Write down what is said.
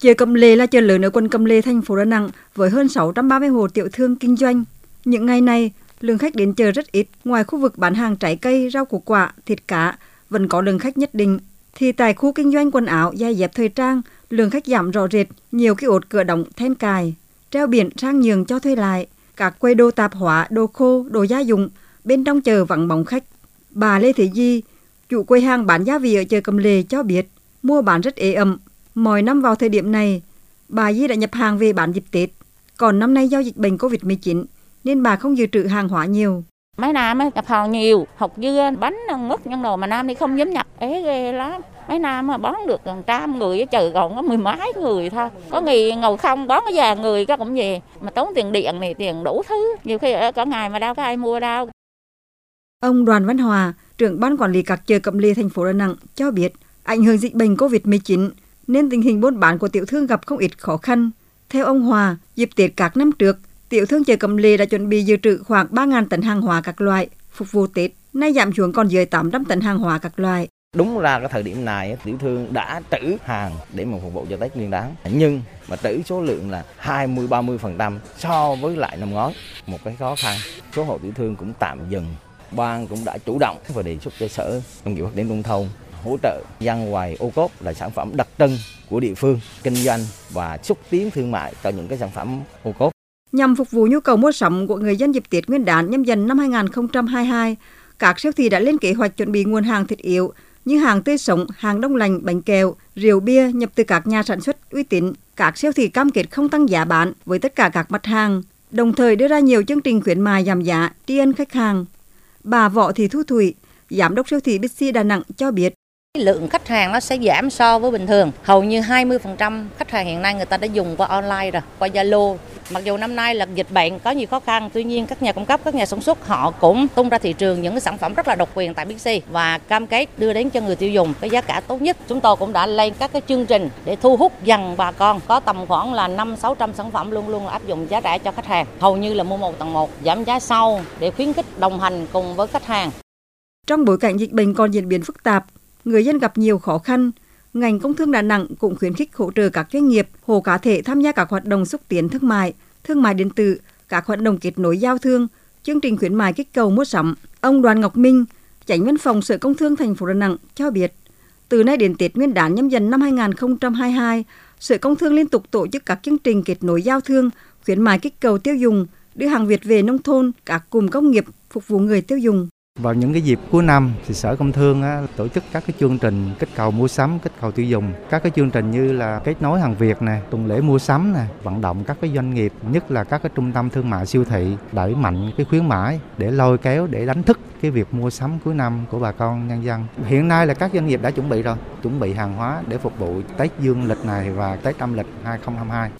Chợ Cẩm Lệ là chợ lớn ở quận Cẩm Lệ, thành phố Đà Nẵng với hơn 630 hộ tiểu thương kinh doanh. Những ngày này, lượng khách đến chợ rất ít, ngoài khu vực bán hàng trái cây, rau củ quả, thịt cá, vẫn có lượng khách nhất định. Thì tại khu kinh doanh quần áo, giày dép thời trang, lượng khách giảm rõ rệt, nhiều cái ốt cửa đóng then cài, treo biển sang nhường cho thuê lại, các quầy đồ tạp hóa, đồ khô, đồ gia dụng, bên trong chợ vắng bóng khách. Bà Lê Thị Di, chủ quầy hàng bán gia vị ở chợ Cẩm Lệ cho biết, mua bán rất ế ẩm. Mọi năm vào thời điểm này, bà Di đã nhập hàng về bán dịp Tết. Còn năm nay do dịch bệnh Covid-19, nên bà không dự trữ hàng hóa nhiều. Mấy năm á, nhập hàng nhiều, học dưa, bánh, mứt, nhân đồ mà năm đi không dám nhập, ế ghê lắm. Mấy năm mà bán được gần trăm người, chờ còn có mười mấy người thôi. Có ngày ngồi không bán cái già người các cũng về. Mà tốn tiền điện này, tiền đủ thứ. Nhiều khi cả ngày mà đâu có ai mua đâu. Ông Đoàn Văn Hòa, trưởng ban quản lý các chợ Cẩm Lệ thành phố Đà Nẵng cho biết, ảnh hưởng dịch bệnh COVID-19 nên tình hình buôn bán của tiểu thương gặp không ít khó khăn. Theo ông Hòa, dịp Tết các năm trước, tiểu thương chợ Cẩm Lệ đã chuẩn bị dự trữ khoảng 3.000 tấn hàng hóa các loại phục vụ Tết, nay giảm xuống còn dưới 800 tấn hàng hóa các loại. Đúng ra cái thời điểm này tiểu thương đã trữ hàng để mà phục vụ cho Tết Nguyên đán. Nhưng mà trữ số lượng là 20 30% so với lại năm ngoái. Một cái khó khăn, số hộ tiểu thương cũng tạm dừng. Ban cũng đã chủ động và đề xuất cho Sở Nông nghiệp Phát triển Nông thôn hỗ trợ dân hoài ô cốp là sản phẩm đặc trưng của địa phương kinh doanh và xúc tiến thương mại cho những cái sản phẩm ô cốp. Nhằm phục vụ nhu cầu mua sắm của người dân dịp Tết Nguyên đán nhâm dần năm 2022, các siêu thị đã lên kế hoạch chuẩn bị nguồn hàng thiết yếu như hàng tươi sống, hàng đông lạnh, bánh kẹo, rượu bia nhập từ các nhà sản xuất uy tín. Các siêu thị cam kết không tăng giá bán với tất cả các mặt hàng, đồng thời đưa ra nhiều chương trình khuyến mại giảm giá tri ân khách hàng. Bà Võ Thị Thu Thủy, Giám đốc siêu thị Bixi Đà Nẵng cho biết. Lượng khách hàng nó sẽ giảm so với bình thường. Hầu như 20% khách hàng hiện nay người ta đã dùng qua online rồi, qua Zalo. Mặc dù năm nay là dịch bệnh có nhiều khó khăn, tuy nhiên các nhà cung cấp, các nhà sản xuất họ cũng tung ra thị trường những cái sản phẩm rất là độc quyền tại Bixi và cam kết đưa đến cho người tiêu dùng cái giá cả tốt nhất. Chúng tôi cũng đã lên các cái chương trình để thu hút dần bà con. Có tầm khoảng là 5 600 sản phẩm luôn luôn áp dụng giá rẻ cho khách hàng. Hầu như là mua một tầng một, giảm giá sau để khuyến khích đồng hành cùng với khách hàng. Trong bối cảnh dịch bệnh còn diễn biến phức tạp, người dân gặp nhiều khó khăn, ngành công thương Đà Nẵng cũng khuyến khích hỗ trợ các doanh nghiệp, hộ cá thể tham gia các hoạt động xúc tiến thương mại, thương mại điện tử, các hoạt động kết nối giao thương, chương trình khuyến mại kích cầu mua sắm. Ông Đoàn Ngọc Minh, Chánh văn phòng Sở Công Thương thành phố Đà Nẵng cho biết, từ nay đến Tết Nguyên đán nhâm dần năm 2022, Sở Công Thương liên tục tổ chức các chương trình kết nối giao thương, khuyến mại kích cầu tiêu dùng, đưa hàng Việt về nông thôn, các cụm công nghiệp phục vụ người tiêu dùng. Vào những cái dịp cuối năm thì Sở Công Thương á, tổ chức các cái chương trình kích cầu mua sắm, kích cầu tiêu dùng. Các cái chương trình như là kết nối hàng Việt nè, tuần lễ mua sắm nè, vận động các cái doanh nghiệp, nhất là các cái trung tâm thương mại siêu thị đẩy mạnh cái khuyến mãi để lôi kéo để đánh thức cái việc mua sắm cuối năm của bà con nhân dân. Hiện nay là các doanh nghiệp đã chuẩn bị rồi, chuẩn bị hàng hóa để phục vụ Tết Dương lịch này và Tết âm lịch 2022.